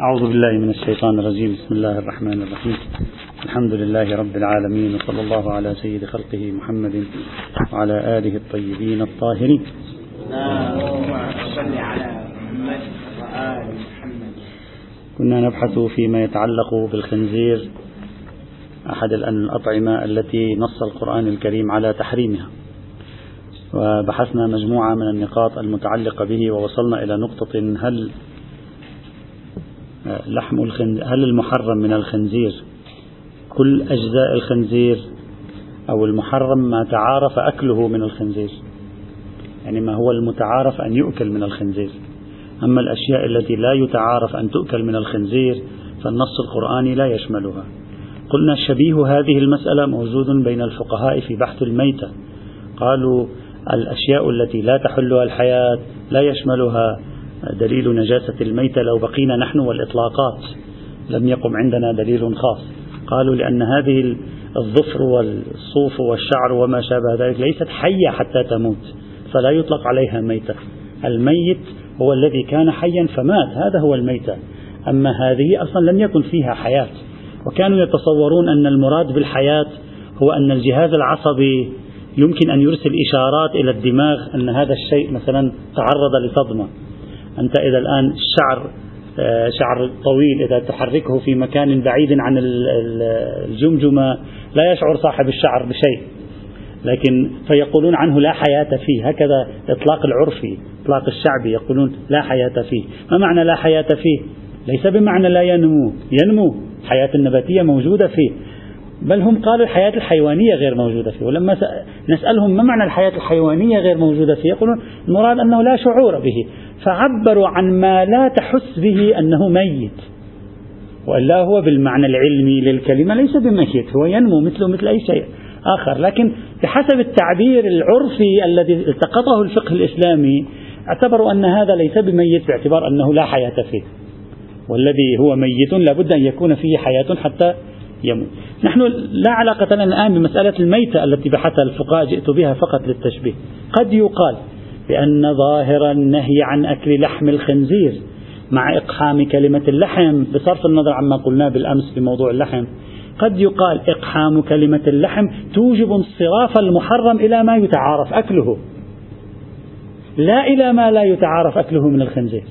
أعوذ بالله من الشيطان الرجيم. بسم الله الرحمن الرحيم. الحمد لله رب العالمين وصلى الله على سيد خلقه محمد وعلى آله الطيبين الطاهرين. كنا نبحث فيما يتعلق بالخنزير أحد الأطعمة التي نص القرآن الكريم على تحريمها. وبحثنا مجموعة من النقاط المتعلقة به ووصلنا إلى نقطة هل لحم الخنزير. هل المحرم من الخنزير؟ كل أجزاء الخنزير أو المحرم ما تعارف أكله من الخنزير. يعني ما هو المتعارف أن يؤكل من الخنزير. أما الأشياء التي لا يتعارف أن تؤكل من الخنزير فالنص القرآني لا يشملها. قلنا شبيه هذه المسألة موجود بين الفقهاء في بحث الميتة. قالوا الأشياء التي لا تحلها الحياة لا يشملها. دليل نجاسة الميتة لو بقينا نحن والإطلاقات لم يقم عندنا دليل خاص. قالوا لأن هذه الظفر والصوف والشعر وما شابه ذلك ليست حية حتى تموت فلا يطلق عليها ميتة. الميت هو الذي كان حيا فمات هذا هو الميتة. أما هذه أصلا لم يكن فيها حياة. وكانوا يتصورون أن المراد بالحياة هو أن الجهاز العصبي يمكن أن يرسل إشارات إلى الدماغ أن هذا الشيء مثلا تعرض لصدمة. أنت إذا الآن الشعر آه، شعر طويل إذا تحركه في مكان بعيد عن الجمجمة لا يشعر صاحب الشعر بشيء. لكن فيقولون عنه لا حياة فيه. هكذا إطلاق العرفي إطلاق الشعبي يقولون لا حياة فيه. ما معنى لا حياة فيه؟ ليس بمعنى لا ينمو. ينمو. الحياة النباتية موجودة فيه. بل هم قالوا الحياة الحيوانية غير موجودة فيه. ولما نسألهم ما معنى الحياة الحيوانية غير موجودة فيه يقولون المراد أنه لا شعور به. فعبروا عن ما لا تحس به أنه ميت. وإلا هو بالمعنى العلمي للكلمة ليس بميت هو ينمو مثله مثل أي شيء آخر. لكن بحسب التعبير العرفي الذي التقطه الفقه الإسلامي اعتبروا أن هذا ليس بميت باعتبار أنه لا حياة فيه. والذي هو ميت لابد أن يكون فيه حياة حتى يموت. نحن لا علاقة لنا الآن بمسألة الميتة التي بحثها الفقهاء جئت بها فقط للتشبيه. قد يقال بأن ظاهر النهي عن أكل لحم الخنزير مع إقحام كلمة اللحم بصرف النظر عما قلناه بالأمس في موضوع اللحم. قد يقال إقحام كلمة اللحم توجب انصراف المحرم إلى ما يتعارف أكله. لا إلى ما لا يتعارف أكله من الخنزير.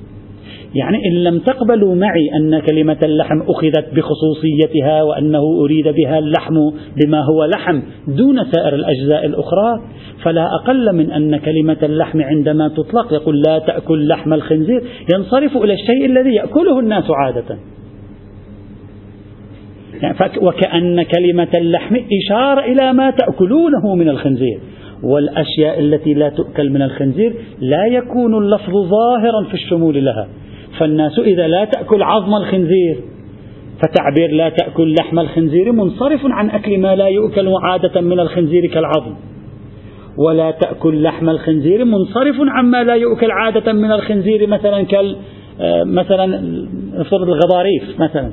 يعني إن لم تقبلوا معي أن كلمة اللحم أخذت بخصوصيتها وأنه أريد بها اللحم بما هو لحم دون سائر الأجزاء الأخرى فلا أقل من أن كلمة اللحم عندما تطلق يقول لا تأكل لحم الخنزير ينصرف إلى الشيء الذي يأكله الناس عادة. يعني وكأن كلمة اللحم إشارة إلى ما تأكلونه من الخنزير. والأشياء التي لا تؤكل من الخنزير لا يكون اللفظ ظاهرا في الشمول لها. فالناس إذا لا تأكل عظم الخنزير فتعبير لا تأكل لحم الخنزير منصرف عن أكل ما لا يؤكل عادة من الخنزير كالعظم. ولا تأكل لحم الخنزير منصرف عما لا يؤكل عادة من الخنزير مثلا كال آه، مثلا فرد الغضاريف مثلا.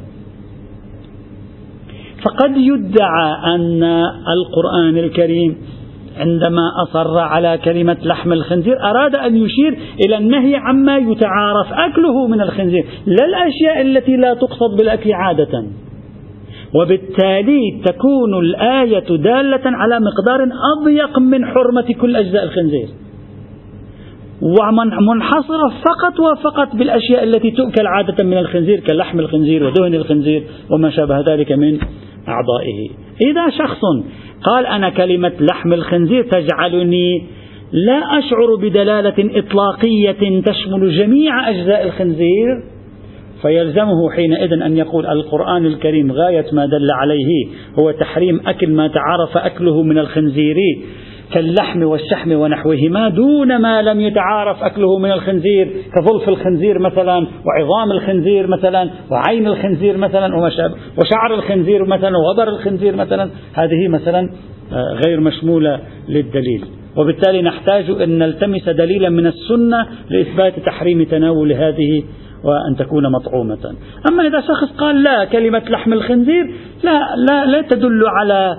فقد يدعى أن القرآن الكريم عندما أصر على كلمة لحم الخنزير أراد أن يشير إلى النهي عما يتعارف أكله من الخنزير. لا الأشياء التي لا تقصد بالأكل عادة. وبالتالي تكون الآية دالة على مقدار أضيق من حرمة كل أجزاء الخنزير. ومنحصرة فقط وفقط بالأشياء التي تؤكل عادة من الخنزير كلحم الخنزير ودهن الخنزير وما شابه ذلك من أعضائه. إذا شخص قال أنا كلمة لحم الخنزير تجعلني لا أشعر بدلالة إطلاقية تشمل جميع أجزاء الخنزير فيلزمه حينئذ أن يقول القرآن الكريم غاية ما دل عليه هو تحريم أكل ما تعارف أكله من الخنزير. كاللحم والشحم ونحوهما دون ما لم يتعارف أكله من الخنزير كظلف الخنزير مثلا وعظام الخنزير مثلا وعين الخنزير مثلا وشعر الخنزير مثلا ووبر الخنزير مثلا. هذه مثلا آه، غير مشمولة للدليل. وبالتالي نحتاج أن نلتمس دليلا من السنة لإثبات تحريم تناول هذه وأن تكون مطعومة. أما إذا شخص قال لا كلمة لحم الخنزير لا, لا, لا تدل على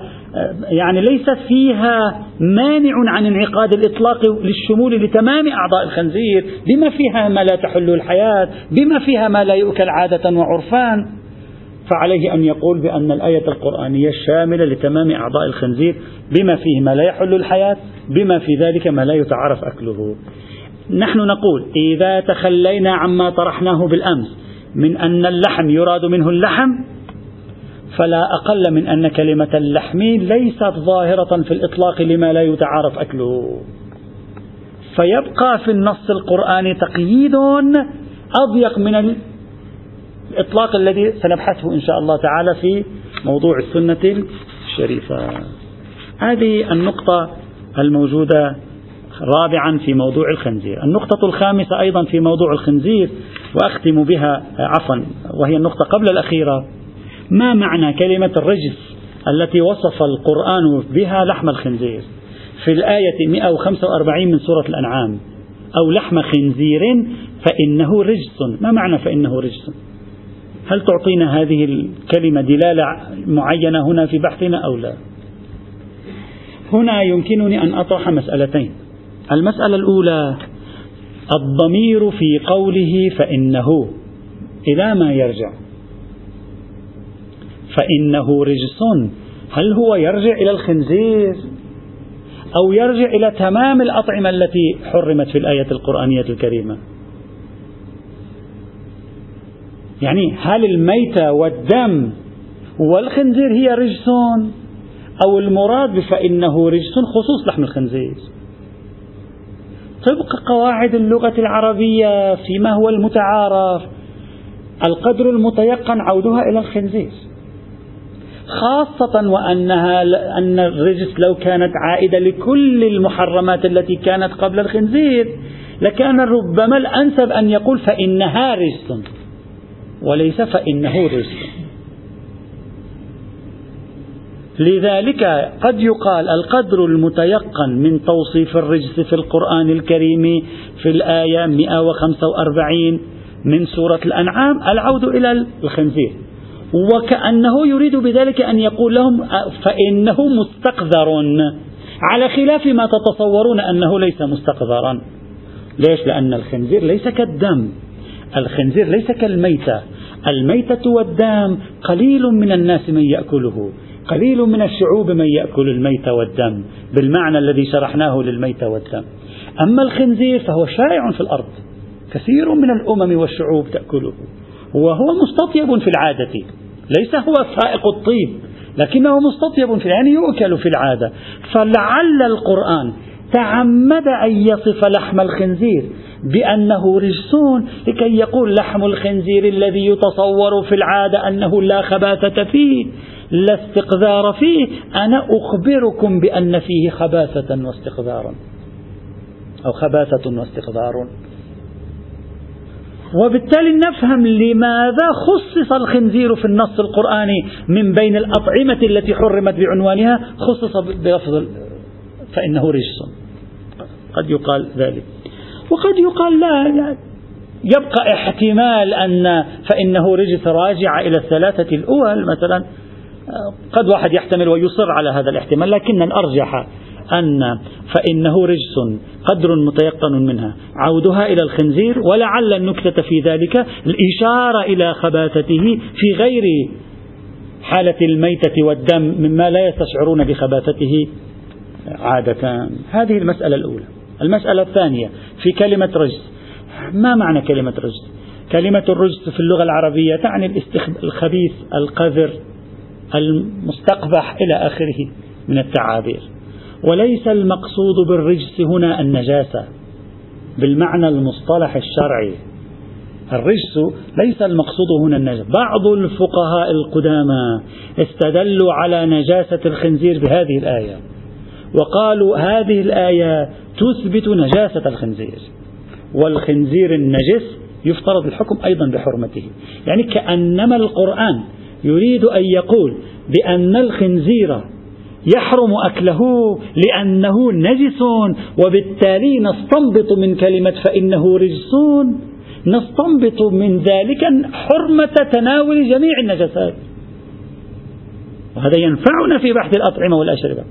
يعني ليس فيها مانع عن انعقاد الإطلاق للشمول لتمام أعضاء الخنزير بما فيها ما لا تحل الحياة بما فيها ما لا يؤكل عادة وعرفان. فعليه أن يقول بأن الآية القرآنية شاملة لتمام أعضاء الخنزير بما فيه ما لا يحل الحياة بما في ذلك ما لا يتعارف أكله. نحن نقول إذا تخلينا عما طرحناه بالأمس من أن اللحم يراد منه اللحم فلا أقل من أن كلمة اللحم ليست ظاهرة في الإطلاق لما لا يتعارف أكله. فيبقى في النص القرآني تقييد أضيق من الإطلاق الذي سنبحثه إن شاء الله تعالى في موضوع السنة الشريفة. هذه النقطة الموجودة رابعا في موضوع الخنزير. النقطة الخامسة أيضا في موضوع الخنزير وأختم بها عفوا وهي النقطة قبل الأخيرة. ما معنى كلمة الرجس التي وصف القرآن بها لحم الخنزير؟ في الآية 145 من سورة الأنعام. أو لحم خنزير فإنه رجس. ما معنى فإنه رجس؟ هل تعطينا هذه الكلمة دلالة معينة هنا في بحثنا أو لا؟ هنا يمكنني أن أطرح مسألتين. المسألة الأولى الضمير في قوله فإنه. إلى ما يرجع؟ فإنه رجس هل هو يرجع إلى الخنزير أو يرجع إلى تمام الأطعمة التي حرمت في الآية القرآنية الكريمة؟ يعني هل الميتة والدم والخنزير هي رجس أو المراد فإنه رجس خصوص لحم الخنزير؟ طبق قواعد اللغة العربية فيما هو المتعارف القدر المتيقن عودها إلى الخنزير. خاصة وأنها أن الرجس لو كانت عائدة لكل المحرمات التي كانت قبل الخنزير لكان ربما الأنسب أن يقول فإنها رجس وليس فإنه رجس. لذلك قد يقال القدر المتيقن من توصيف الرجس في القرآن الكريم في الآية 145 من سورة الأنعام العود إلى الخنزير. وكأنه يريد بذلك أن يقول لهم فإنه مستقذر. على خلاف ما تتصورون أنه ليس مستقذرا. ليش؟ لأن الخنزير ليس كالدم. الخنزير ليس كالميتة. الميتة والدم قليل من الناس من يأكله. قليل من الشعوب من يأكل الميت والدم. بالمعنى الذي شرحناه للميت والدم. أما الخنزير فهو شائع في الأرض. كثير من الأمم والشعوب تأكله. وهو مستطيب في العادة. ليس هو فائق الطيب لكنه مستطيب في يعني يؤكل في العادة. فلعل القرآن تعمد أن يصف لحم الخنزير بأنه رجسون لكي يقول لحم الخنزير الذي يتصور في العادة أنه لا خباثة فيه لا استقذار فيه. أنا أخبركم بأن فيه خباثة واستقذارا أو خباثة واستقذار. وبالتالي نفهم لماذا خصص الخنزير في النص القرآني من بين الأطعمة التي حرمت بعنوانها خصص بلفظ فإنه رجس. قد يقال ذلك. وقد يقال لا, لا. يبقى احتمال أن فإنه رجس راجع إلى الثلاثة الأول مثلا. قد واحد يحتمل ويصر على هذا الاحتمال لكن الأرجح أن فإنه رجس قدر متيقن منها. عودها إلى الخنزير ولعل النكتة في ذلك الإشارة إلى خباثته في غير حالة الميتة والدم مما لا يستشعرون بخباثته عادة. هذه المسألة الأولى. المسألة الثانية في كلمة رجس. ما معنى كلمة رجس؟ كلمة الرجس في اللغة العربية تعني الخبيث القذر المستقبح إلى آخره من التعابير. وليس المقصود بالرجس هنا النجاسة بالمعنى المصطلح الشرعي. الرجس ليس المقصود هنا النجاسة. بعض الفقهاء القدامى استدلوا على نجاسة الخنزير بهذه الآية وقالوا هذه الآية تثبت نجاسة الخنزير والخنزير النجس يفترض الحكم أيضا بحرمته. يعني كأنما القرآن يريد أن يقول بأن الخنزير يحرم أكله لأنه نجس وبالتالي نستنبط من كلمة فإنه رجسون. نستنبط من ذلك حرمة تناول جميع النجسات وهذا ينفعنا في بحث الأطعمة والأشربة.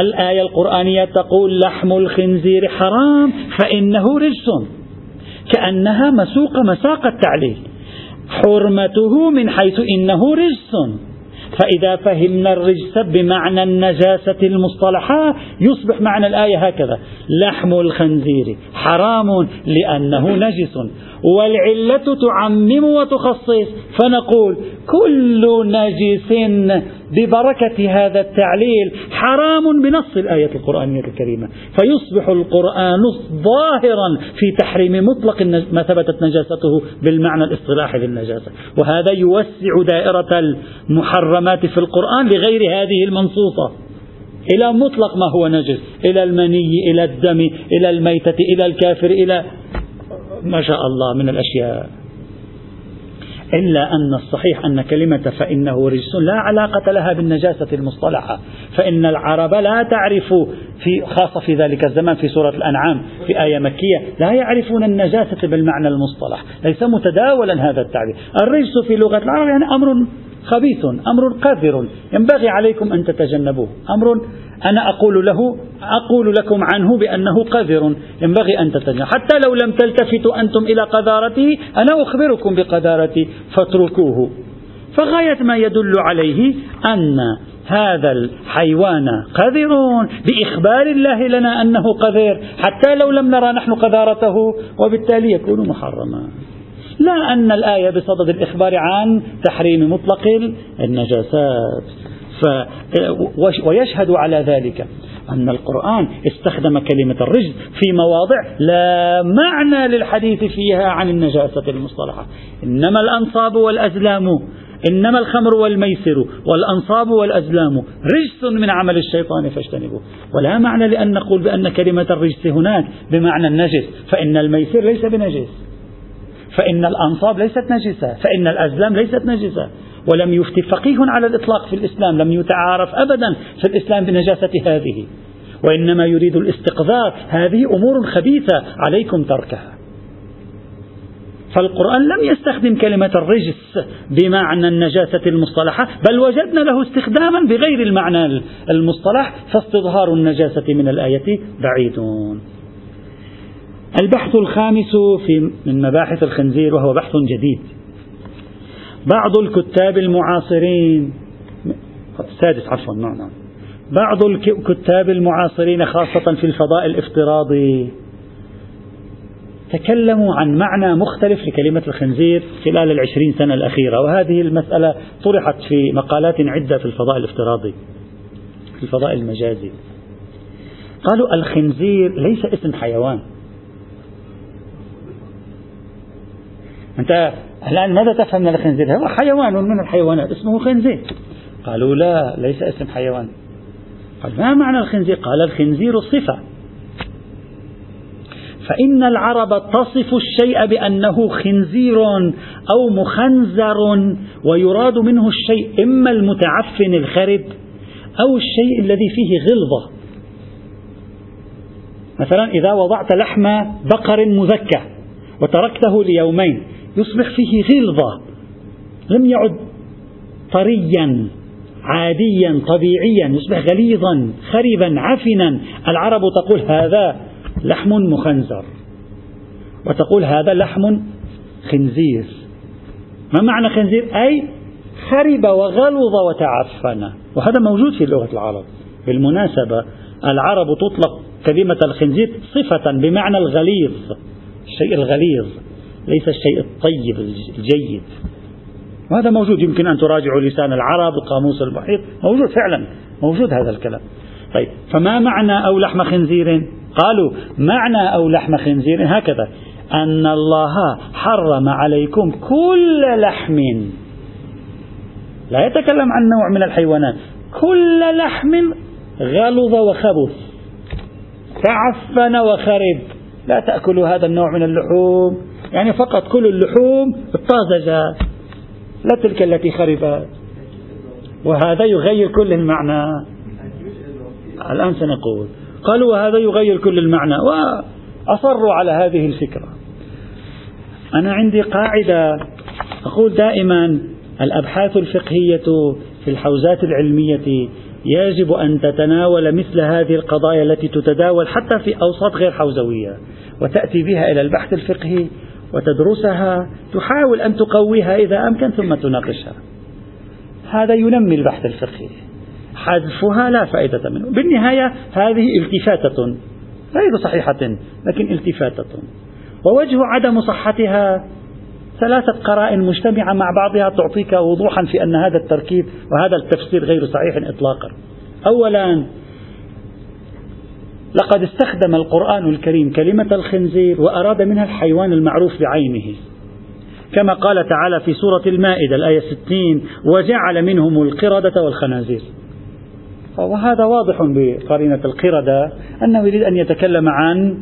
الآية القرآنية تقول لحم الخنزير حرام فإنه رجس كأنها مسوق مساق التعليل. حرمته من حيث إنه رجس فإذا فهمنا الرجس بمعنى النجاسة المصطلحة يصبح معنى الآية هكذا لحم الخنزير حرام لأنه نجس. والعلة تعمم وتخصص. فنقول كل نجس ببركة هذا التعليل حرام بنص الآية القرآنية الكريمة. فيصبح القرآن ظاهرا في تحريم مطلق ما ثبتت نجاسته بالمعنى الاصطلاحي للنجاسة وهذا يوسع دائرة المحرمات في القرآن لغير هذه المنصوصة. إلى مطلق ما هو نجس. إلى المني إلى الدم إلى الميتة إلى الكافر إلى ما شاء الله من الأشياء. إلا أن الصحيح أن كلمة فإنه رجس لا علاقة لها بالنجاسة المصطلحة. فإن العرب لا تعرف في خاصة في ذلك الزمان في سورة الأنعام في آية مكية لا يعرفون النجاسة بالمعنى المصطلح. ليس متداولا هذا التعبير. الرجس في لغة العرب يعني أمر خبيث أمر قذر. ينبغي عليكم أن تتجنبوه. أمر أنا أقول له أقول لكم عنه بأنه قذر ينبغي أن تتجنبوه حتى لو لم تلتفتوا أنتم إلى قذارته أنا أخبركم بقذارتي فاتركوه. فغاية ما يدل عليه أن هذا الحيوان قذر بإخبار الله لنا أنه قذر. حتى لو لم نرى نحن قذارته وبالتالي يكون محرما. لا أن الآية بصدد الإخبار عن تحريم مطلق النجاسات. ف ويشهد على ذلك أن القرآن استخدم كلمة الرجز في مواضع لا معنى للحديث فيها عن النجاسة المصطلحة. إنما الأنصاب والأزلام إنما الخمر والميسر والأنصاب والأزلام رجس من عمل الشيطان فاجتنبوه. ولا معنى لأن نقول بأن كلمة الرجس هناك بمعنى النجس فإن الميسر ليس بنجس. فإن الأنصاب ليست نجسة فإن الأزلام ليست نجسة. ولم يفتي فقيه على الإطلاق في الإسلام لم يتعارف أبدا في الإسلام بنجاسة هذه. وإنما يريد الاستقذار. هذه أمور خبيثة عليكم تركها. فالقرآن لم يستخدم كلمة الرجس بمعنى النجاسة المصطلحة بل وجدنا له استخداما بغير المعنى المصطلح فاستظهار النجاسة من الآية بعيدون. البحث الخامس في من مباحث الخنزير وهو بحث جديد. بعض الكتاب المعاصرين السادس عفوا نعم نعم. بعض الكتاب المعاصرين خاصة في الفضاء الافتراضي. تكلموا عن معنى مختلف لكلمة الخنزير خلال العشرين سنة الأخيرة وهذه المسألة طرحت في مقالات عدة في الفضاء الافتراضي في الفضاء المجازي. قالوا الخنزير ليس اسم حيوان. أنت الآن ماذا تفهم من الخنزير؟ هو حيوان من الحيوانات؟ اسمه خنزير. قالوا لا ليس اسم حيوان. قال ما معنى الخنزير؟ قال الخنزير صفة. فإن العرب تصف الشيء بأنه خنزير أو مخنزر ويراد منه الشيء إما المتعفن الخرب أو الشيء الذي فيه غلظة. مثلا إذا وضعت لحم بقر مذكى وتركته ليومين يصبح فيه غلظة لم يعد طريا عاديا طبيعيا يصبح غليظا خربا عفنا. العرب تقول هذا لحم مخنزر وتقول هذا لحم خنزير. ما معنى خنزير؟ أي خرب وغلظ وتعفن. وهذا موجود في لغة العرب. بالمناسبة العرب تطلق كلمة الخنزير صفة بمعنى الغليظ الشيء الغليظ. ليس الشيء الطيب الجيد. وهذا موجود يمكن أن تراجعوا لسان العرب القاموس المحيط موجود فعلا موجود هذا الكلام. طيب فما معنى أو لحم خنزير؟ قالوا معنى أو لحم خنزير هكذا أن الله حرم عليكم كل لحم. لا يتكلم عن نوع من الحيوانات كل لحم غلظ وخبث تعفن وخرب. لا تأكلوا هذا النوع من اللحوم. يعني فقط كل اللحوم الطازجة لا تلك التي خربت. وهذا يغير كل المعنى. الآن سنقول. قالوا وهذا يغير كل المعنى. وأصروا على هذه الفكرة. أنا عندي قاعدة أقول دائما الأبحاث الفقهية في الحوزات العلمية يجب أن تتناول مثل هذه القضايا التي تتداول حتى في أوساط غير حوزوية. وتأتي بها إلى البحث الفقهي وتدرسها تحاول أن تقويها إذا أمكن ثم تناقشها. هذا ينمي البحث الفقهي. حذفها لا فائدة منه. بالنهاية هذه التفاتة غير صحيحة لكن التفاتة. ووجه عدم صحتها ثلاثة قرائن مجتمعة مع بعضها تعطيك وضوحا في أن هذا التركيب وهذا التفسير غير صحيح إطلاقا. أولا لقد استخدم القرآن الكريم كلمة الخنزير وأراد منها الحيوان المعروف بعينه. كما قال تعالى في سورة المائدة الآية 60 وجعل منهم القردة والخنازير. وهذا واضح بقرينة القردة أنه يريد أن يتكلم عن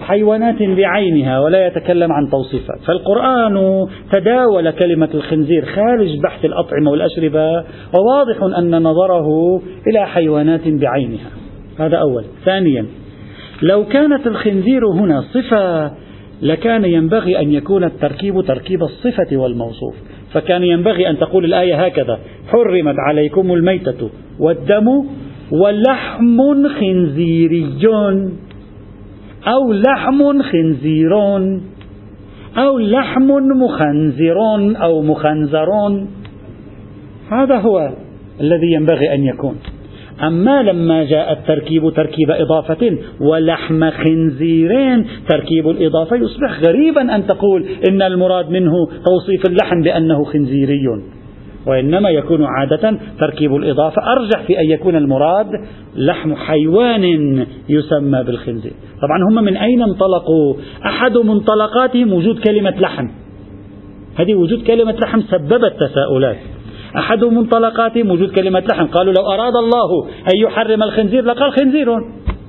حيوانات بعينها ولا يتكلم عن توصيفات. فالقرآن تداول كلمة الخنزير خارج بحث الأطعمة والأشربة وواضح أن نظره إلى حيوانات بعينها. هذا أول. ثانيا لو كانت الخنزير هنا صفة لكان ينبغي أن يكون التركيب تركيب الصفة والموصوف. فكان ينبغي أن تقول الآية هكذا حرمت عليكم الميتة والدم ولحم خنزيري أو لحم خنزير أو لحم مخنزر أو مخنزر. هذا هو الذي ينبغي أن يكون. أما لما جاء التركيب تركيب إضافة ولحم خنزير تركيب الإضافة يصبح غريبا أن تقول إن المراد منه توصيف اللحم بأنه خنزيري. وإنما يكون عادة تركيب الإضافة. أرجح في أن يكون المراد لحم حيوان يسمى بالخنزير. طبعا هم من أين انطلقوا؟ أحد منطلقاتهم وجود كلمة لحم. هذه وجود كلمة لحم سببت تساؤلات. أحد منطلقاتهم وجود كلمة لحم. قالوا لو أراد الله أن يحرم الخنزير لقال خنزير.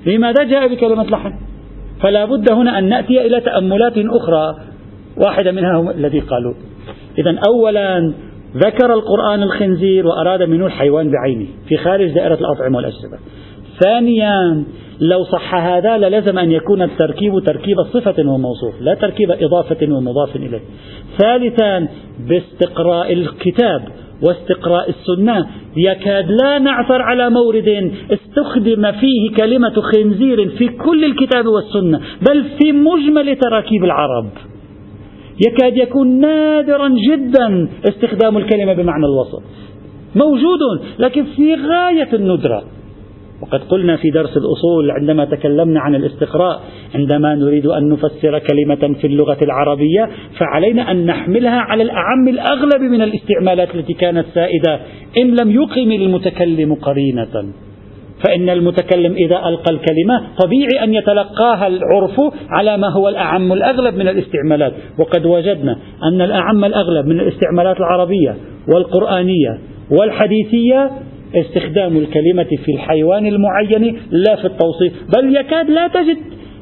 لماذا جاء بكلمة لحم؟ فلا بد هنا أن نأتي إلى تأملات أخرى. واحدة منها هو الذي قالوا. إذا أولا ذكر القرآن الخنزير وأراد منه الحيوان بعينه. في خارج دائرة الأطعمة والأشربة ثانيا لو صح هذا للزم أن يكون التركيب تركيب صفة وموصوف لا تركيب إضافة ومضاف إليه. ثالثا باستقراء الكتاب. واستقراء السنة. يكاد لا نعثر على مورد استخدم فيه كلمة خنزير في كل الكتاب والسنة بل في مجمل تراكيب العرب. يكاد يكون نادرا جدا استخدام الكلمة بمعنى الوصف موجود لكن في غاية الندرة. وقد قلنا في درس الأصول عندما تكلمنا عن الاستقراء عندما نريد أن نفسر كلمة في اللغة العربية فعلينا أن نحملها على الأعم الأغلب من الاستعمالات التي كانت سائدة. إن لم يقم المتكلم قرينة فإن المتكلم إذا ألقى الكلمة طبيعي أن يتلقاها العرف على ما هو الأعم الأغلب من الاستعمالات. وقد وجدنا أن الأعم الأغلب من الاستعمالات العربية والقرآنية والحديثية استخدام الكلمة في الحيوان المعين لا في التوصيف بل يكاد لا تجد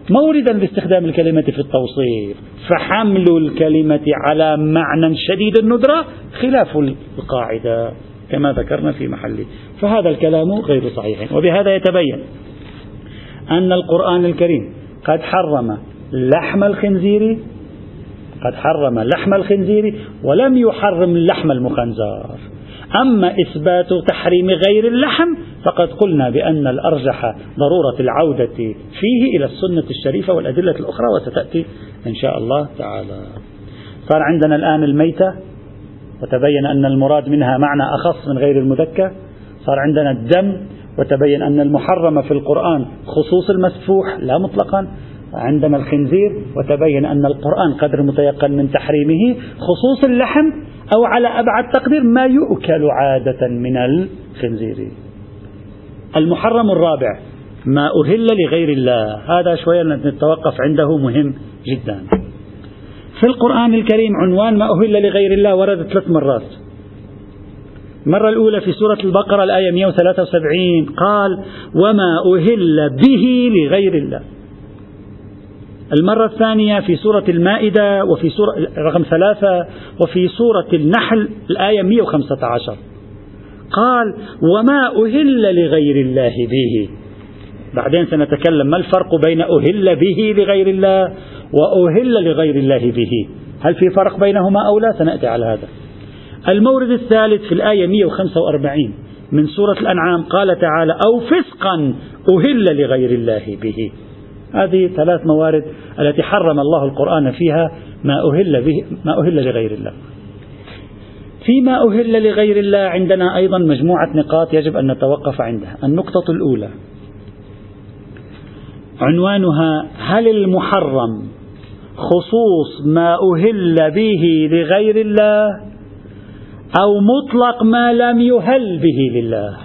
موردا لاستخدام الكلمة في التوصيف. فحمل الكلمة على معنى شديد الندرة خلاف القاعدة كما ذكرنا في محله فهذا الكلام غير صحيح. وبهذا يتبين أن القرآن الكريم قد حرم لحم الخنزير قد حرم لحم الخنزير ولم يحرم لحم المخنزر. أما إثبات تحريم غير اللحم فقد قلنا بأن الأرجح ضرورة العودة فيه إلى السنة الشريفة والأدلة الأخرى وستأتي إن شاء الله تعالى. صار عندنا الآن الميتة وتبين أن المراد منها معنى أخص من غير المذكى صار عندنا الدم وتبين أن المحرم في القرآن خصوص المسفوح لا مطلقا. عندنا الخنزير وتبين أن القرآن قدر متيقن من تحريمه خصوص اللحم. أو على أبعد تقدير ما يؤكل عادة من الخنزير المحرم الرابع ما أهل لغير الله. هذا شوية نتوقف عنده مهم جدا. في القرآن الكريم عنوان ما أهل لغير الله ورد ثلاث مرات. المرة الأولى في سورة البقرة الآية 173 قال وما أهل به لغير الله. المرة الثانية في سورة المائدة وفي سورة رقم ثلاثة وفي سورة النحل الآية 115 قال وما أهل لغير الله به. بعدين سنتكلم ما الفرق بين أهل به لغير الله وأهل لغير الله به. هل في فرق بينهما أو لا؟ سنأتي على هذا. المورد الثالث في الآية 145 من سورة الأنعام قال تعالى أو فسقا أهل لغير الله به. هذه ثلاث موارد التي حرم الله القرآن فيها ما أهل به ما أهل لغير الله. فيما أهل لغير الله عندنا أيضا مجموعة نقاط يجب أن نتوقف عندها. النقطة الأولى عنوانها هل المحرم خصوص ما أهل به لغير الله أو مطلق ما لم يهل به لله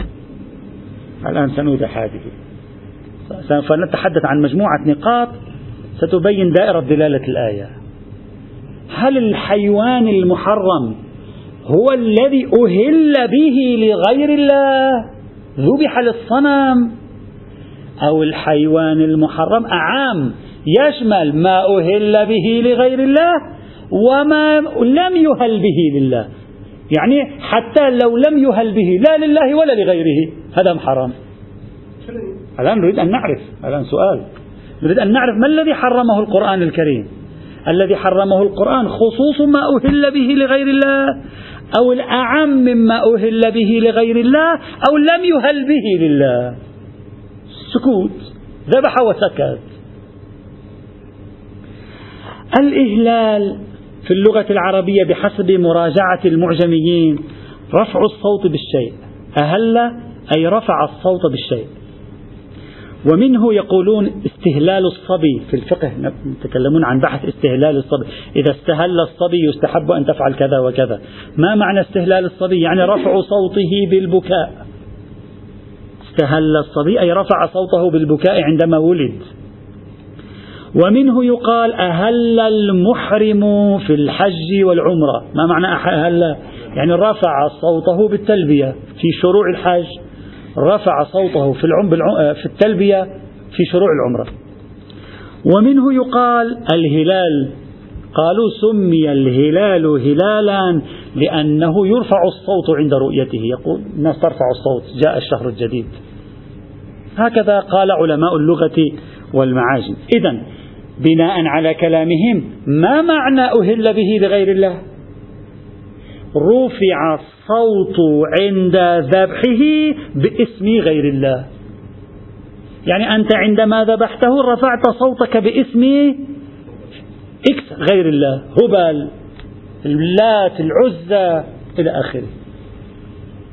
الآن سنوضح هذه سوف نتحدث عن مجموعة نقاط ستبين دائرة دلالة الآية. هل الحيوان المحرم هو الذي أهل به لغير الله؟ ذبح للصنم. أو الحيوان المحرم أعام يشمل ما أهل به لغير الله وما لم يهل به لله. يعني حتى لو لم يهل به لا لله ولا لغيره هذا حرام الآن نريد أن نعرف الآن سؤال. نريد أن نعرف ما الذي حرمه القرآن الكريم؟ الذي حرمه القرآن خصوص ما أهل به لغير الله أو الأعم مما أهل به لغير الله أو لم يهل به لله. سكوت ذبح وسكت. الإهلال في اللغة العربية بحسب مراجعة المعجميين رفع الصوت بالشيء. أهل أي رفع الصوت بالشيء. ومنه يقولون استهلال الصبي في الفقه يتكلمون عن بحث استهلال الصبي. إذا استهل الصبي يستحب أن تفعل كذا وكذا. ما معنى استهلال الصبي؟ يعني رفع صوته بالبكاء. استهل الصبي أي رفع صوته بالبكاء عندما ولد. ومنه يقال أهل المحرم في الحج والعمرة. ما معنى أهل؟ يعني رفع صوته بالتلبية في شروع الحج. رفع صوته في العم في التلبية في شروع العمرة. ومنه يقال الهلال. قالوا سمي الهلال هلالا لأنه يرفع الصوت عند رؤيته. يقول الناس ترفع الصوت جاء الشهر الجديد. هكذا قال علماء اللغة والمعاجم. إذا بناء على كلامهم ما معنى أهل به لغير الله؟ رفع الصوت عند ذبحه باسم غير الله. يعني أنت عندما ذبحته رفعت صوتك باسم إكس غير الله. هبل اللات العزة إلى آخره.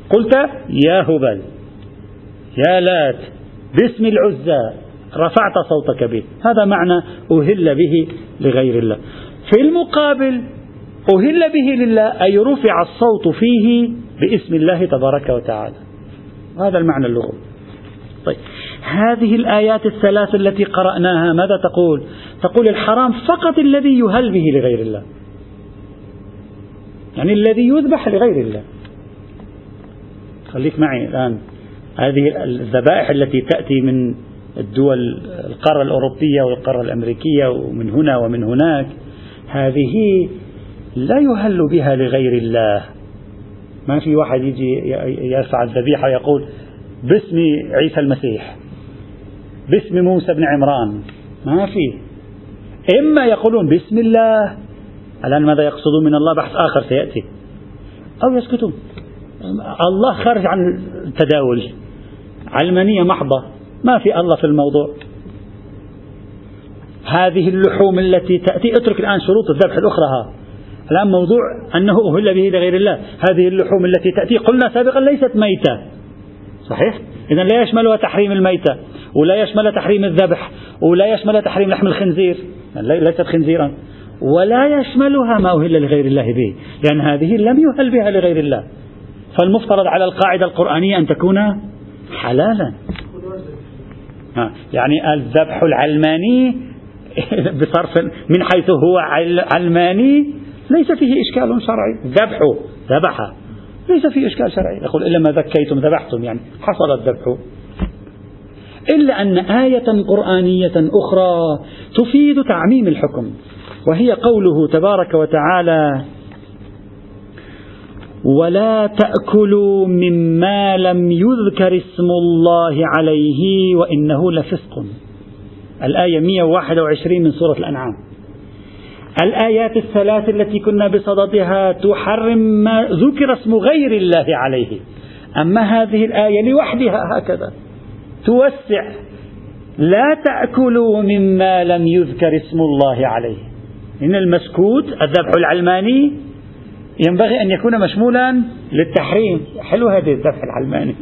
قلت يا هبل يا لات باسم العزة رفعت صوتك به. هذا معنى أهل به لغير الله. في المقابل أهل به لله أي رفع الصوت فيه باسم الله تبارك وتعالى. هذا المعنى اللغوي. طيب. هذه الآيات الثلاث التي قرأناها ماذا تقول؟ تقول الحرام فقط الذي يهل به لغير الله. يعني الذي يذبح لغير الله. خليك معي الآن. هذه الذبائح التي تأتي من الدول القارة الأوروبية والقارة الأمريكية ومن هنا ومن هناك هذه لا يهل بها لغير الله. ما في واحد يجي يرفع الذبيحة ويقول باسم عيسى المسيح باسم موسى بن عمران. ما في. إما يقولون باسم الله الآن ماذا يقصدون من الله؟ بحث آخر سيأتي. أو يسكتون. الله خارج عن التداول علمانية محضة. ما في الله في الموضوع. هذه اللحوم التي تأتي. اترك الآن شروط الذبح الأخرى. ها. الآن موضوع أنه أهل به لغير الله. هذه اللحوم التي تأتي. قلنا سابقا ليست ميتة. صحيح؟ إذا لا يشملها تحريم الميتة ولا يشمل تحريم الذبح ولا يشمل تحريم لحم الخنزير. ليست خنزيرا. ولا يشملها ما أهل لغير الله به. لأن هذه لم يهل بها لغير الله. فالمفترض على القاعدة القرآنية أن تكون حلالا. يعني الذبح العلماني بصرف من حيث هو علماني ليس فيه إشكال شرعي. ذبحه ذبح. ليس فيه إشكال شرعي. يقول إلا ما ذكيتم ذبحتم يعني حصل الذبح. إلا أن آية قرآنية أخرى تفيد تعميم الحكم وهي قوله تبارك وتعالى ولا تأكلوا مما لم يذكر اسم الله عليه وإنه لفسق. الآية 121 من سورة الأنعام. الآيات الثلاث التي كنا بصددها تحرم ما ذكر اسم غير الله عليه. أما هذه الآية لوحدها هكذا. توسع. لا تأكلوا مما لم يذكر اسم الله عليه. إن المسكوت الذبح العلماني ينبغي أن يكون مشمولا للتحريم. حلو هذه الذبح العلماني.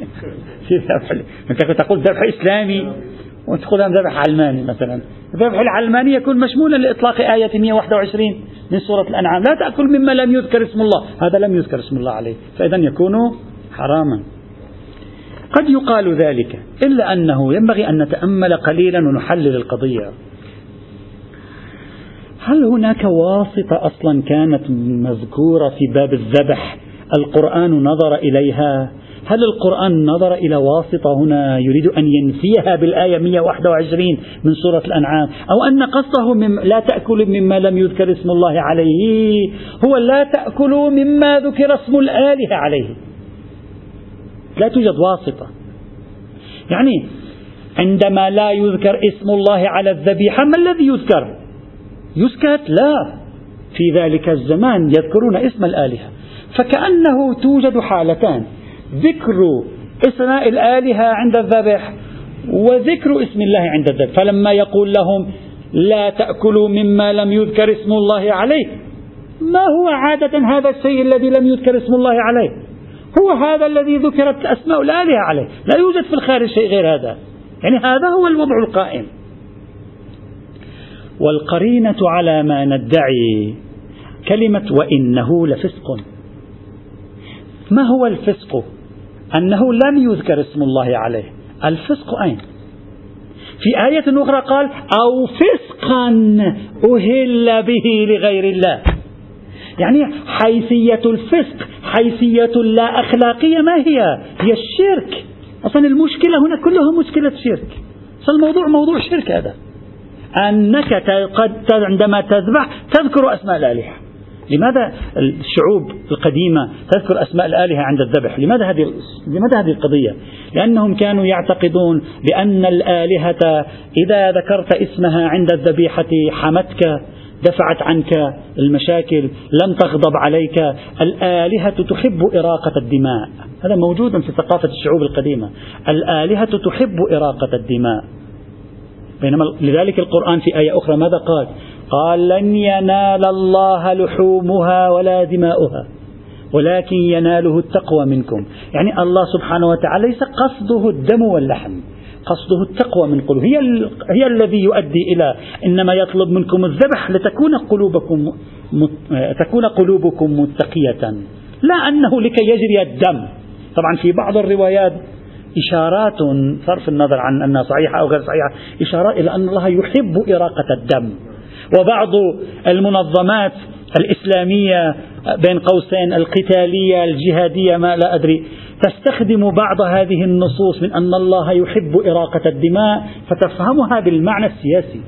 أنت تقول ذبح إسلامي. وتقول ذبح علماني مثلا. الذبح العلماني يكون مشمولا لإطلاق آية 121 من سورة الأنعام. لا تأكل مما لم يذكر اسم الله. هذا لم يذكر اسم الله عليه. فإذا يكون حراما. قد يقال ذلك إلا أنه ينبغي أن نتأمل قليلا ونحلل القضية. هل هناك واسطة أصلا كانت مذكورة في باب الذبح؟ القرآن نظر إليها؟ هل القرآن نظر إلى واسطة هنا يريد أن ينفيها بالآية 121 من سورة الأنعام؟ أو أن قصده من لا تأكلوا مما لم يذكر اسم الله عليه هو لا تأكلوا مما ذكر اسم الآلهة عليه. لا توجد واسطة. يعني عندما لا يذكر اسم الله على الذبيحة ما الذي يذكر؟ يسكت؟ لا. في ذلك الزمان يذكرون اسم الآلهة. فكأنه توجد حالتان. ذكر اسماء الآلهة عند الذبح وذكر اسم الله عند الذبح. فلما يقول لهم لا تأكلوا مما لم يذكر اسم الله عليه ما هو عادة هذا الشيء الذي لم يذكر اسم الله عليه؟ هو هذا الذي ذكرت أسماء الآلهة عليه. لا يوجد في الخارج شيء غير هذا. يعني هذا هو الوضع القائم. والقرينة على ما ندعي كلمة وإنه لفسق. ما هو الفسق؟ أنه لم يذكر اسم الله عليه. الفسق أين؟ في آية أخرى قال أو فسقا أهل به لغير الله. يعني حيثية الفسق حيثية لا أخلاقية ما هي؟ هي الشرك. أصلا المشكلة هنا كلها مشكلة شرك. أصلا الموضوع موضوع شرك هذا. أنك قد عندما تذبح تذكر أسماء الآلهة. لماذا الشعوب القديمة تذكر أسماء الآلهة عند الذبح؟ لماذا هذه لماذا هذه القضية؟ لأنهم كانوا يعتقدون بأن الآلهة إذا ذكرت اسمها عند الذبيحة حمتك دفعت عنك المشاكل لم تغضب عليك الآلهة تحب إراقة الدماء. هذا موجود في ثقافة الشعوب القديمة. الآلهة تحب إراقة الدماء. بينما لذلك القرآن في آية أخرى ماذا قال؟ قال لن ينال الله لحومها ولا دماؤها ولكن يناله التقوى منكم. يعني الله سبحانه وتعالى ليس قصده الدم واللحم قصده التقوى من قلوب. هي, هي الذي يؤدي إلى إنما يطلب منكم الذبح لتكون قلوبكم تكون قلوبكم متقية لا أنه لكي يجري الدم. طبعا في بعض الروايات إشارات صرف النظر عن أنها صحيحة أو غير صحيحة إشارات إلى أن الله يحب إراقة الدم. وبعض المنظمات الإسلامية بين قوسين القتالية الجهادية ما لا أدري. تستخدم بعض هذه النصوص من أن الله يحب إراقة الدماء فتفهمها بالمعنى السياسي.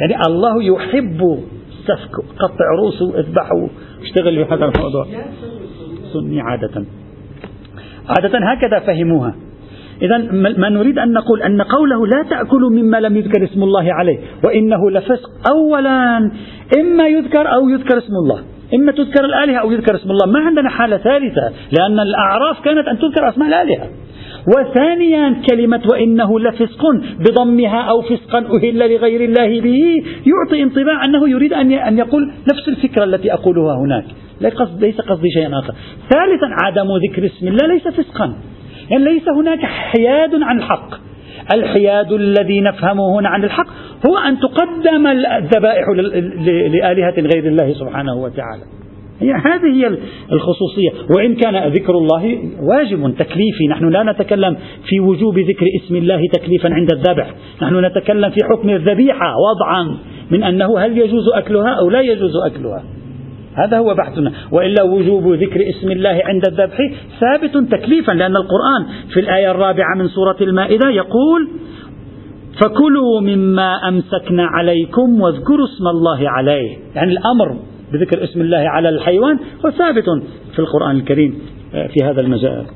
يعني الله يحب سفك قطع رؤوس اذبحوا اشتغل بهذا الموضوع. سني عادة. عادة هكذا فهموها. إذا ما نريد أن نقول أن قوله لا تأكلوا مما لم يذكر اسم الله عليه وإنه لفسق أولا إما يذكر أو يذكر اسم الله. إما تذكر الآلهة أو يذكر اسم الله. ما عندنا حالة ثالثة لأن الأعراف كانت أن تذكر أسماء الآلهة. وثانيا كلمة وإنه لفسق بضمها أو فسقا أهل لغير الله به يعطي انطباع أنه يريد أن يقول نفس الفكرة التي أقولها هناك. ليس قصدي شيئا آخر. ثالثا عدم ذكر اسم الله ليس فسقا. يعني ليس هناك حياد عن الحق. الحياد الذي نفهمه هنا عن الحق هو أن تقدم الذبائح لآلهة غير الله سبحانه وتعالى. هذه هي الخصوصية. وإن كان ذكر الله واجب تكليفي. نحن لا نتكلم في وجوب ذكر اسم الله تكليفا عند الذبح. نحن نتكلم في حكم الذبيحة وضعا من أنه هل يجوز أكلها أو لا يجوز أكلها. هذا هو بحثنا. وإلا وجوب ذكر اسم الله عند الذبح ثابت تكليفا لأن القرآن في الآية الرابعة من سورة المائدة يقول فكلوا مما أمسكنا عليكم واذكروا اسم الله عليه. يعني الأمر بذكر اسم الله على الحيوان هو ثابت في القرآن الكريم آه، في هذا المجال.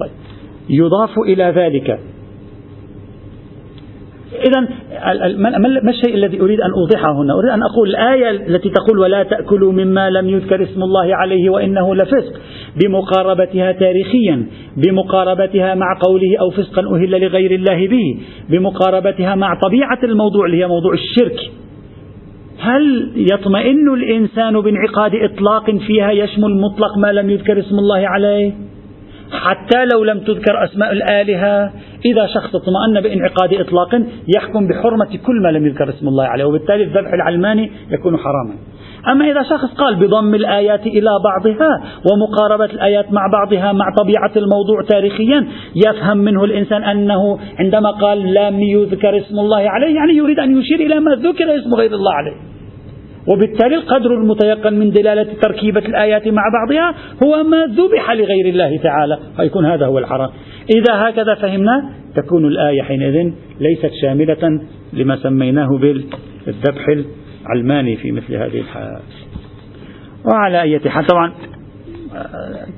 طيب. يضاف إلى ذلك إذا ما الشيء الذي أريد أن أوضحه هنا؟ أريد أن أقول الآية التي تقول ولا تأكلوا مما لم يذكر اسم الله عليه وإنه لفسق بمقاربتها تاريخيا بمقاربتها مع قوله أو فسقا أهل لغير الله به بمقاربتها مع طبيعة الموضوع اللي هي موضوع الشرك هل يطمئن الإنسان بانعقاد إطلاق فيها يشمل مطلق ما لم يذكر اسم الله عليه حتى لو لم تذكر أسماء الآلهة إذا شخص اطمأن بانعقاد إطلاق يحكم بحرمة كل ما لم يذكر اسم الله عليه وبالتالي الذبح العلماني يكون حراما. أما إذا شخص قال بضم الآيات إلى بعضها ومقاربة الآيات مع بعضها مع طبيعة الموضوع تاريخيا يفهم منه الإنسان أنه عندما قال لم يذكر اسم الله عليه يعني يريد أن يشير إلى ما ذكر اسم غير الله عليه. وبالتالي القدر المتيقن من دلالة تركيبة الآيات مع بعضها هو ما ذبح لغير الله تعالى. فيكون هذا هو الحرام. إذا هكذا فهمنا تكون الآية حينئذ ليست شاملة لما سميناه بالذبح العلماني في مثل هذه الحالة وعلى أي حال طبعا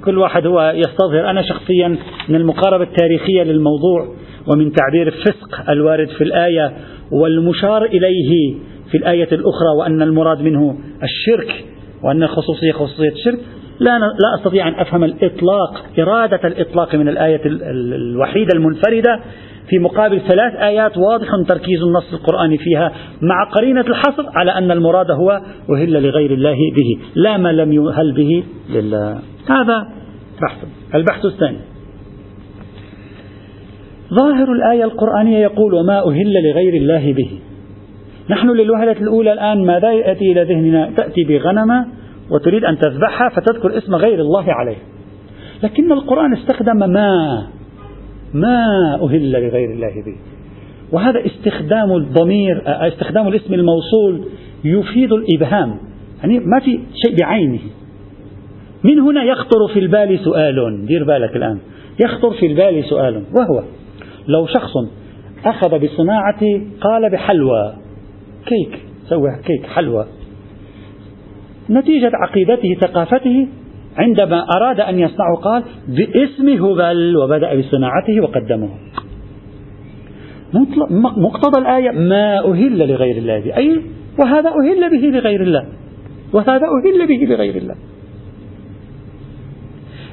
كل واحد هو يستظهر. أنا شخصيا من المقاربة التاريخية للموضوع ومن تعبير الفسق الوارد في الآية والمشار إليه في الآية الأخرى وأن المراد منه الشرك وأن الخصوصية خصوصية الشرك لا لا أستطيع أن أفهم الإطلاق إرادة الإطلاق من الآية الوحيدة المنفردة في مقابل ثلاث آيات واضح تركيز النص القرآني فيها مع قرينة الحصر على أن المراد هو أهل لغير الله به لا ما لم يهل به لله. هذا بحث. البحث الثاني. ظاهر الآية القرآنية يقول وما أهل لغير الله به. نحن للوهلة الأولى الآن ماذا يأتي إلى ذهننا؟ تأتي بغنمة وتريد أن تذبحها فتذكر اسم غير الله عليه. لكن القرآن استخدم ما ما أهل لغير الله به. وهذا استخدام الضمير استخدام الاسم الموصول يفيد الإبهام. يعني ما في شيء بعينه. من هنا يخطر في البال سؤال دير بالك الآن. يخطر في البال سؤال وهو لو شخص أخذ بصناعة قال بحلوى كيك سوى كيك حلوى. نتيجة عقيدته ثقافته عندما أراد أن يصنعه قال باسم هبل وبدأ بصناعته وقدمه. مقتضى الآية ما أهل لغير الله أي وهذا أهل به لغير الله وهذا أهل به لغير الله.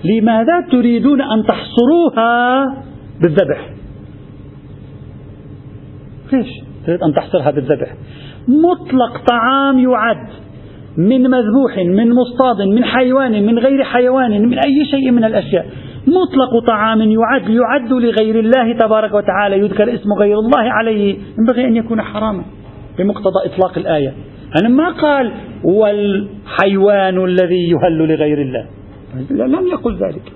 لماذا تريدون أن تحصروها بالذبح؟ ليش؟ تريد أن تحصرها بالذبح مطلق طعام يعد من مذبوح من مصطاد من حيوان من غير حيوان من أي شيء من الأشياء. مطلق طعام يعد يعد لغير الله تبارك وتعالى يذكر اسم غير الله عليه. ينبغي أن يكون حراما بمقتضى إطلاق الآية. أنا ما قال والحيوان الذي يهل لغير الله. لم يقل ذلك.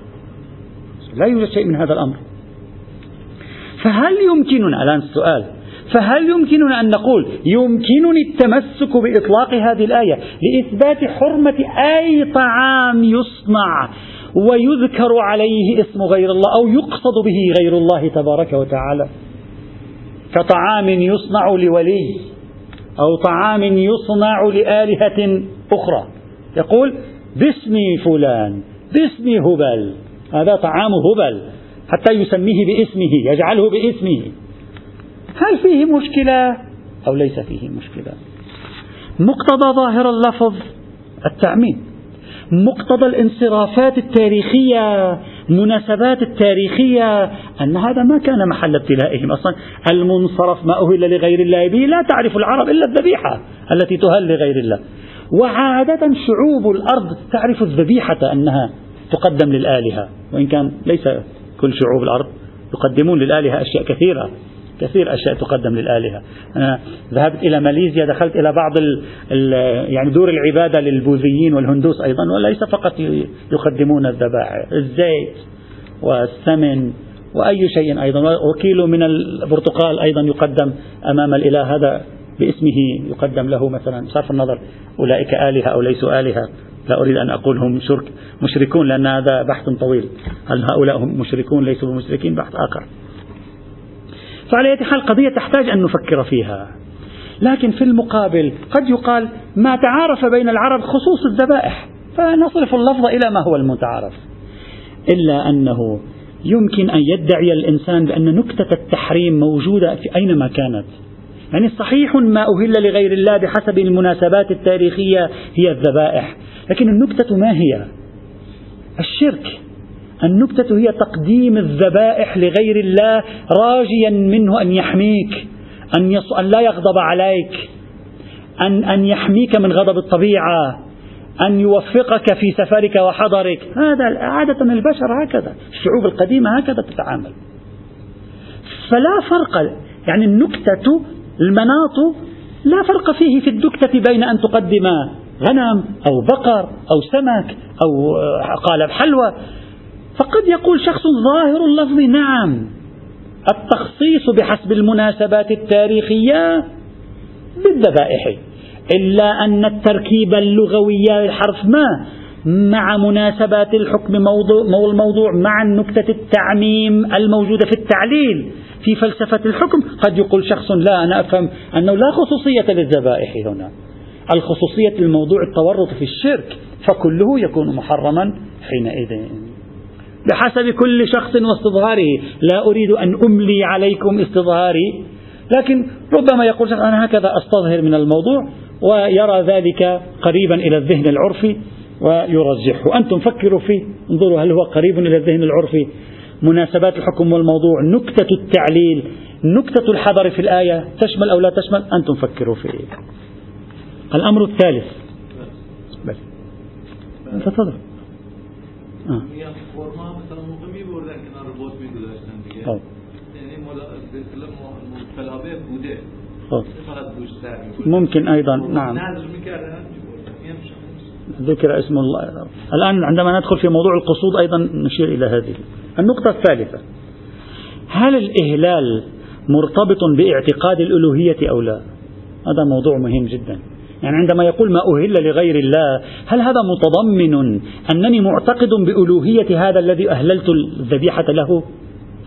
لا يوجد شيء من هذا الأمر. فهل يمكننا الآن السؤال فهل يمكننا أن نقول يمكنني التمسك بإطلاق هذه الآية لإثبات حرمة أي طعام يصنع ويذكر عليه اسم غير الله أو يقصد به غير الله تبارك وتعالى؟ كطعام يصنع لولي أو طعام يصنع لآلهة أخرى. يقول باسم فلان باسم هبل. هذا طعام هبل حتى يسميه باسمه يجعله باسمه. هل فيه مشكلة أو ليس فيه مشكلة؟ مقتضى ظاهر اللفظ التعميم مقتضى الانصرافات التاريخية مناسبات التاريخية أن هذا ما كان محل ابتلائهم أصلا. المنصرف ما أهل لغير الله به لا تعرف العرب إلا الذبيحة التي تهل لغير الله. وعادة شعوب الأرض تعرف الذبيحة أنها تقدم للآلهة. وإن كان ليس كل شعوب الأرض يقدمون للآلهة أشياء كثيرة. كثير أشياء تقدم للآلهة. أنا ذهبت إلى ماليزيا دخلت إلى بعض ال ال يعني دور العبادة للبوذيين والهندوس أيضا وليس فقط يقدمون الذبائح الزيت والثمن وأي شيء أيضا. وكيلو من البرتقال أيضا يقدم أمام الإله هذا باسمه يقدم له مثلا. بصرف النظر أولئك آلهة أو ليسوا آلهة. لا أريد أن أقول هم شرك مشركون لأن هذا بحث طويل. هل هؤلاء هم مشركون ليسوا بمشركين؟ بحث آخر. فعلى أي حال قضية تحتاج أن نفكر فيها؟ لكن في المقابل قد يقال ما تعارف بين العرب خصوص الذبائح فنصرف اللفظ إلى ما هو المتعارف. إلا أنه يمكن أن يدعي الإنسان بأن نكتة التحريم موجودة في أينما كانت. يعني صحيح ما أهل لغير الله بحسب المناسبات التاريخية هي الذبائح لكن النكتة ما هي؟ الشرك. النكتة هي تقديم الذبائح لغير الله راجيا منه أن يحميك أن, يص... أن لا يغضب عليك أن أن يحميك من غضب الطبيعة أن يوفقك في سفرك وحضرك. هذا عادة البشر هكذا الشعوب القديمة هكذا تتعامل. فلا فرق يعني النكتة المناط لا فرق فيه في الدكتة بين أن تقدم غنم أو بقر أو سمك أو قالب حلوى فقد يقول شخص ظاهر اللفظ نعم. التخصيص بحسب المناسبات التاريخية بالذبائح إلا أن التركيب اللغوي للحرف ما مع مناسبات الحكم موضوع الموضوع مع النكتة التعميم الموجودة في التعليل في فلسفة الحكم. قد يقول شخص لا أنا أفهم أنه لا خصوصية للذبائح هنا. الخصوصية الموضوع التورط في الشرك فكله يكون محرما حينئذ. بحسب كل شخص واستظهاره. لا أريد أن أملي عليكم استظهاري. لكن ربما يقول شخص أنا هكذا أستظهر من الموضوع ويرى ذلك قريبا إلى الذهن العرفي ويرجحه أنتم فكروا فيه. انظروا هل هو قريب إلى الذهن العرفي. مناسبات الحكم والموضوع نكتة التعليل نكتة الحذر في الآية تشمل أو لا تشمل؟ أنتم فكروا فيه. الأمر الثالث. بس. تفضل. آه. ممكن أيضا نعم. ذكر اسم الله. الآن عندما ندخل في موضوع القصود أيضا نشير إلى هذه. النقطة الثالثة. هل الإهلال مرتبط بإعتقاد الألوهية أو لا؟ هذا موضوع مهم جدا. يعني عندما يقول ما أهل لغير الله هل هذا متضمن أنني معتقد بألوهية هذا الذي أهللت الذبيحة له؟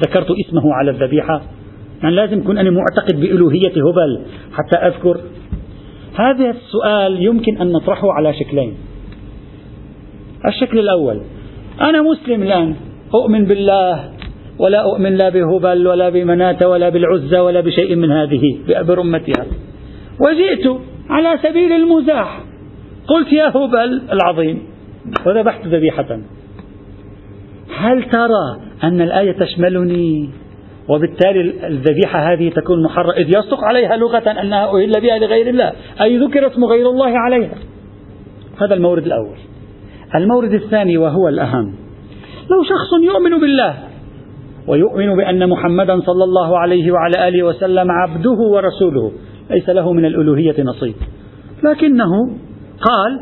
ذكرت اسمه على الذبيحة. يعني لازم يكون أنا معتقد بألوهية هبل حتى أذكر. هذا السؤال يمكن أن نطرحه على شكلين. الشكل الأول أنا مسلم الآن أؤمن بالله ولا أؤمن لا بهبل ولا بمناة ولا بالعزة ولا بشيء من هذه برمتها وجئت على سبيل المزاح. قلت يا هبل العظيم وذبحت ذبيحة. هل ترى أن الآية تشملني؟ وبالتالي الذبيحة هذه تكون محرمة إذ يصدق عليها لغة أنها أهل بها لغير الله أي ذكر اسم غير الله عليها. هذا المورد الأول. المورد الثاني وهو الأهم. لو شخص يؤمن بالله ويؤمن بأن محمدا صلى الله عليه وعلى آله وسلم عبده ورسوله ليس له من الألوهية نصيب. لكنه قال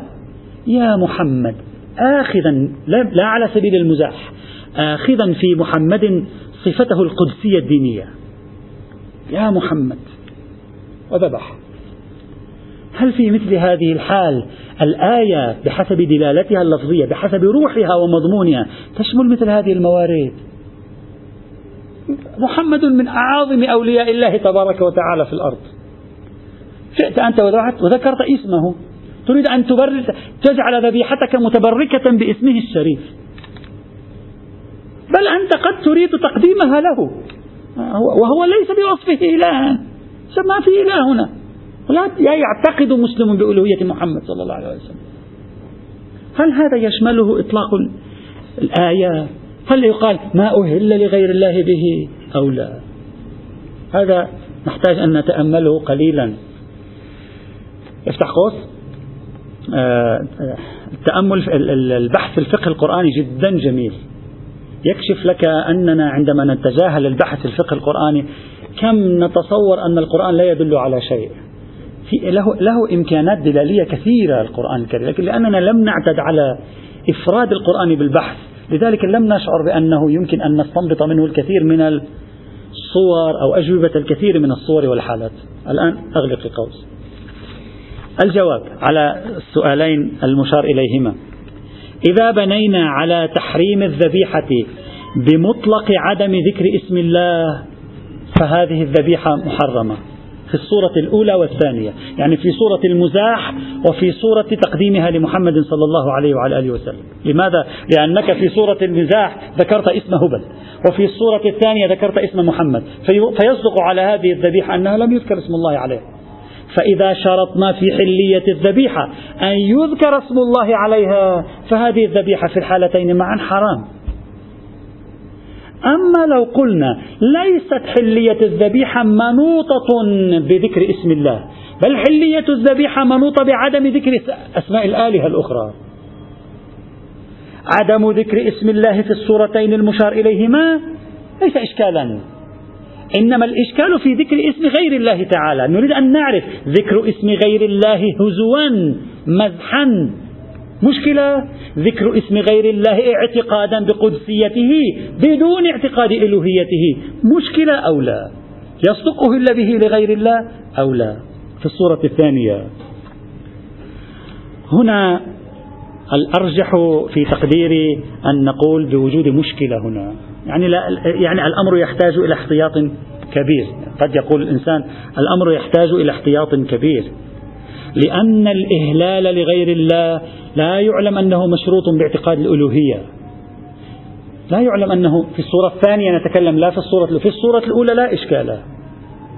يا محمد آخذا لا على سبيل المزاح آخذا في محمد صفته القدسية الدينية. يا محمد. وذبح. هل في مثل هذه الحال الآية بحسب دلالتها اللفظية بحسب روحها ومضمونها تشمل مثل هذه الموارد محمد من أعاظم أولياء الله تبارك وتعالى في الأرض. جئت أنت وذكرت اسمه. تريد أن تبرز تجعل ذبيحتك متبركة باسمه الشريف. بل أنت قد تريد تقديمها له. وهو ليس بوصفه إلها ما في إله هنا. لا يعتقد مسلم بألوهية محمد صلى الله عليه وسلم. هل هذا يشمله إطلاق الآية؟ هل يقال ما أهل لغير الله به أو لا؟ هذا نحتاج أن نتأمله قليلا. افتح قوس. آه، التأمل البحث الفقه القرآني جدا جميل. يكشف لك أننا عندما نتجاهل البحث الفقه القرآني كم نتصور أن القرآن لا يدل على شيء. في له, له إمكانات دلالية كثيرة القرآن الكريم لكن لأننا لم نعتد على إفراد القرآن بالبحث لذلك لم نشعر بأنه يمكن أن نستنبط منه الكثير من الصور أو أجوبة الكثير من الصور والحالات. الآن أغلق القوس الجواب على السؤالين المشار إليهما. إذا بنينا على تحريم الذبيحة بمطلق عدم ذكر اسم الله فهذه الذبيحة محرمة. في الصورة الأولى والثانية يعني في صورة المزاح وفي صورة تقديمها لمحمد صلى الله عليه وعلى آله وسلم. لماذا؟ لأنك في صورة المزاح ذكرت اسم هبل وفي الصورة الثانية ذكرت اسم محمد. فيصدق على هذه الذبيحة أنها لم يذكر اسم الله عليها فإذا شرطنا في حلية الذبيحة أن يذكر اسم الله عليها فهذه الذبيحة في الحالتين معا حرام. أما لو قلنا ليست حلية الذبيحة منوطة بذكر اسم الله بل حلية الذبيحة منوطة بعدم ذكر أسماء الآلهة الأخرى. عدم ذكر اسم الله في الصورتين المشار إليهما ليس إشكالا. إنما الإشكال في ذكر اسم غير الله تعالى. نريد أن نعرف ذكر اسم غير الله هزوا مزحا مشكلة؟ ذكر اسم غير الله اعتقادا بقدسيته بدون اعتقاد إلوهيته مشكلة أو لا؟ يصدق أهل به لغير الله أو لا؟ في الصورة الثانية. هنا الأرجح في تقديري أن نقول بوجود مشكلة هنا. يعني, لا يعني الأمر يحتاج إلى احتياط كبير. قد يقول الإنسان الأمر يحتاج إلى احتياط كبير لأن الإهلال لغير الله لا يعلم أنه مشروط باعتقاد الألوهية. لا يعلم أنه في الصورة الثانية نتكلم لا في الصورة في الصورة الأولى لا إشكال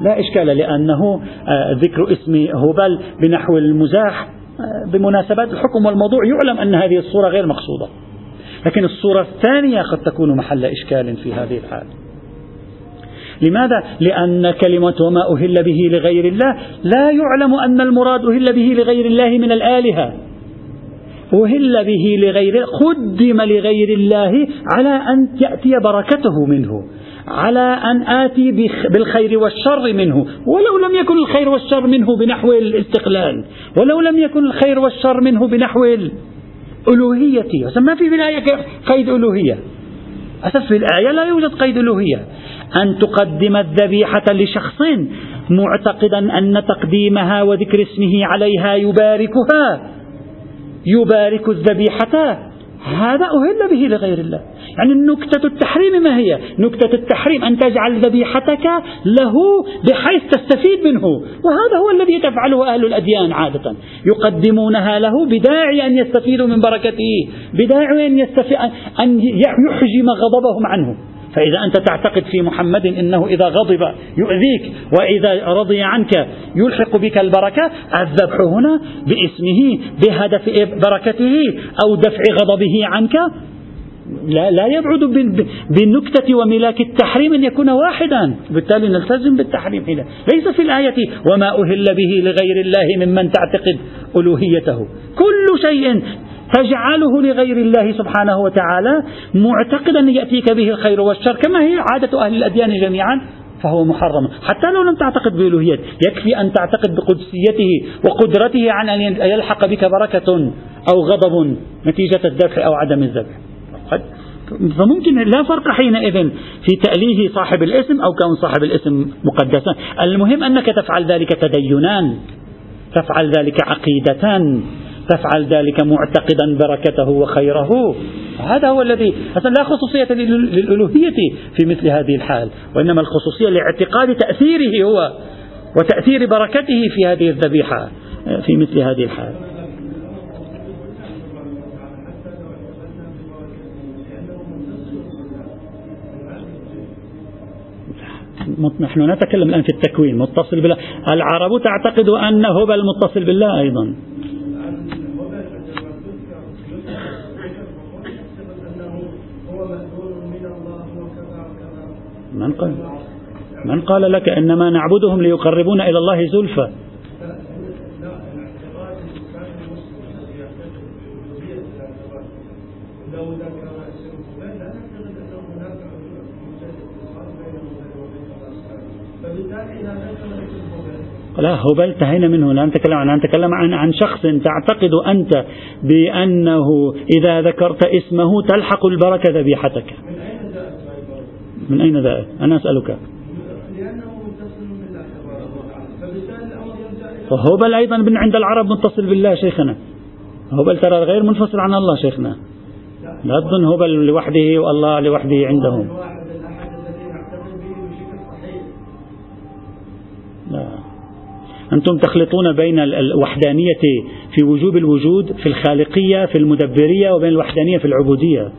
لا إشكال لأنه آه، ذكر اسم هبل بنحو المزاح آه، بمناسبات الحكم والموضوع يعلم أن هذه الصورة غير مقصودة. لكن الصورة الثانية قد تكون محل إشكال في هذه الحال. لماذا؟ لأن كلمة وما أهل به لغير الله لا يعلم أن المراد أهل به لغير الله من الآلهة. أهل به لغير قدم لغير الله على أن يأتي بركته منه على أن آتي بالخير والشر منه. ولو لم يكن الخير والشر منه بنحو الاستقلال ولو لم يكن الخير والشر منه بنحو الألوهية ما في في الآية قيد ألوهية؟ أسف في الآية لا يوجد قيد ألوهية. أن تقدم الذبيحة لشخص معتقدا أن تقديمها وذكر اسمه عليها يباركها. يبارك الذبيحة. هذا أهل به لغير الله. يعني نكتة التحريم ما هي؟ نكتة التحريم أن تجعل ذبيحتك له بحيث تستفيد منه. وهذا هو الذي تفعله أهل الأديان عادة. يقدمونها له بداعي أن يستفيدوا من بركته بداعي أن, أن يحجم غضبهم عنه. فإذا أنت تعتقد في محمد أنه إذا غضب يؤذيك وإذا رضي عنك يلحق بك البركة الذبح هنا باسمه بهدف بركته أو دفع غضبه عنك لا, لا يبعد بالنكتة وملاك التحريم أن يكون واحدا. بالتالي نلتزم بالتحريم هنا ليس في الآية وما أهل به لغير الله ممن تعتقد ألوهيته. كل شيء تجعله لغير الله سبحانه وتعالى معتقدا يأتيك به الخير والشر كما هي عادة أهل الأديان جميعا فهو محرم. حتى لو لم تعتقد بألوهيته يكفي أن تعتقد بقدسيته وقدرته عن أن يلحق بك بركة أو غضب نتيجة الذبح أو عدم الذبح فممكن لا فرق حينئذ في تأليه صاحب الاسم أو كون صاحب الاسم مقدسا. المهم أنك تفعل ذلك تدينان تفعل ذلك عقيدة تفعل ذلك معتقدا بركته وخيره. هذا هو الذي أصلا لا خصوصية للألوهية في مثل هذه الحال وإنما الخصوصية لاعتقاد تأثيره هو وتأثير بركته في هذه الذبيحة في مثل هذه الحال. نحن نتكلم الآن في التكوين متصل بالله. العرب تعتقد أن هبل متصل بالله أيضا. من قال؟ من قال لك إنما نعبدهم ليقربونا إلى الله زلفى؟ لا هبل انتهينا منه. لا نتكلم عن نتكلم عن عن شخص تعتقد أنت بأنه إذا ذكرت اسمه تلحق البركة ذبيحتك. من أين ذلك أنا أسألك. فهبل أيضا من عند العرب متصل بالله شيخنا. هبل ترى غير منفصل عن الله شيخنا. لا تظن هبل لوحده والله لوحده عندهم. لا. أنتم تخلطون بين الوحدانية في وجوب الوجود في الخالقية في المدبرية وبين الوحدانية في العبودية.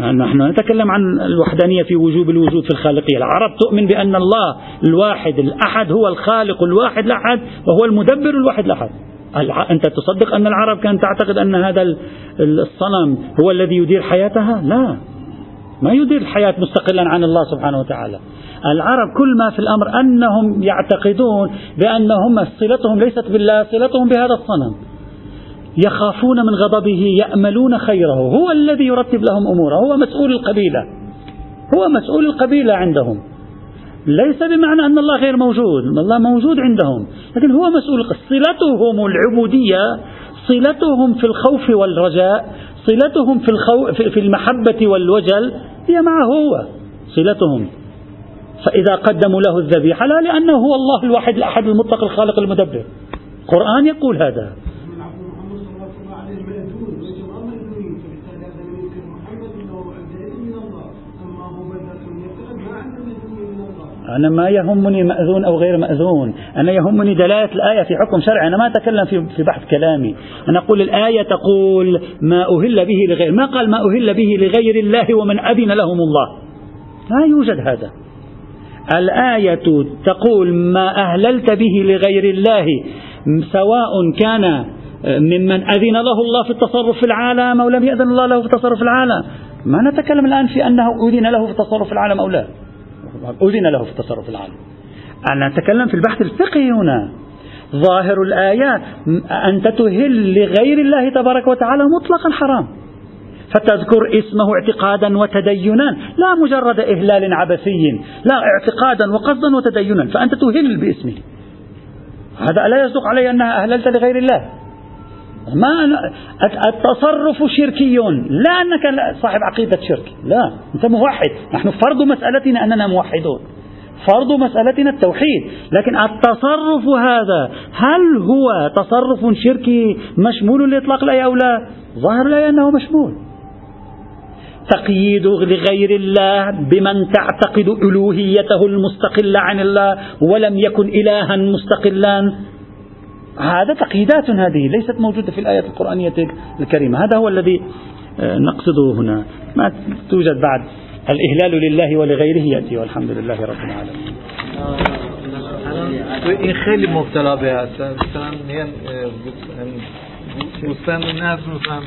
نحن نتكلم عن الوحدانية في وجوب الوجود في الخالقية. العرب تؤمن بأن الله الواحد الأحد هو الخالق الواحد الأحد وهو المدبر الواحد الأحد. أنت تصدق أن العرب كانت تعتقد أن هذا الصنم هو الذي يدير حياتها؟ لا. ما يدير الحياة مستقلا عن الله سبحانه وتعالى. العرب كل ما في الأمر أنهم يعتقدون بأنهم صلتهم ليست بالله صلتهم بهذا الصنم. يخافون من غضبه يأملون خيره. هو الذي يرتب لهم أموره هو مسؤول القبيلة. هو مسؤول القبيلة عندهم. ليس بمعنى أن الله غير موجود. الله موجود عندهم. لكن هو مسؤول. صلتهم العبودية صلتهم في الخوف والرجاء صلتهم في, الخو... في المحبة والوجل هي معه هو. صلتهم. فإذا قدموا له الذبيحة لا لأنه هو الله الواحد الأحد المطلق الخالق المدبر. القرآن يقول هذا. أنا ما يهمني مأذون أو غير مأذون. أنا يهمني دلالة الآية في حكم شرعي. أنا ما أتكلم في, بحث كلامي. أنا أقول الآية تقول ما أهل به لغير ما قال ما أهل به لغير الله ومن أذن لهم الله. لا يوجد هذا. الآية تقول ما أهللت به لغير الله. سواء كان ممن أذن له الله في التصرف في العالم أو لم يأذن الله له في التصرف في العالم. ما نتكلم الآن في أنه أذن له في التصرف في العالم أو لا. أذن له في التصرف في العالم أنا أتكلم في البحث الفقهي هنا. ظاهر الآيات أنت تهل لغير الله تبارك وتعالى مطلقا حرام. فتذكر اسمه اعتقادا وتدينا. لا مجرد إهلال عبثي لا اعتقادا وقصدا وتدينا. فأنت تهل باسمه. هذا لا يصدق علي أنها أهللت لغير الله. ما التصرف شركي لا أنك صاحب عقيدة شرك. لا. أنت موحد. نحن فرض مسألتنا أننا موحدون. فرض مسألتنا التوحيد. لكن التصرف هذا هل هو تصرف شركي مشمول لإطلاق الآية أو لا؟ ظاهر الآية أنه مشمول. تقييد لغير الله بمن تعتقد ألوهيته المستقلة عن الله ولم يكن إلها مستقلا. هذا تقييدات هذه ليست موجودة في الآية القرآنية الكريمة. هذا هو الذي آه، نقصده هنا. ما توجد بعد. الإهلال لله ولغيره يأتي والحمد لله رب العالمين. این خیلی مبتلا به هستن مثلا میگن بستان نظم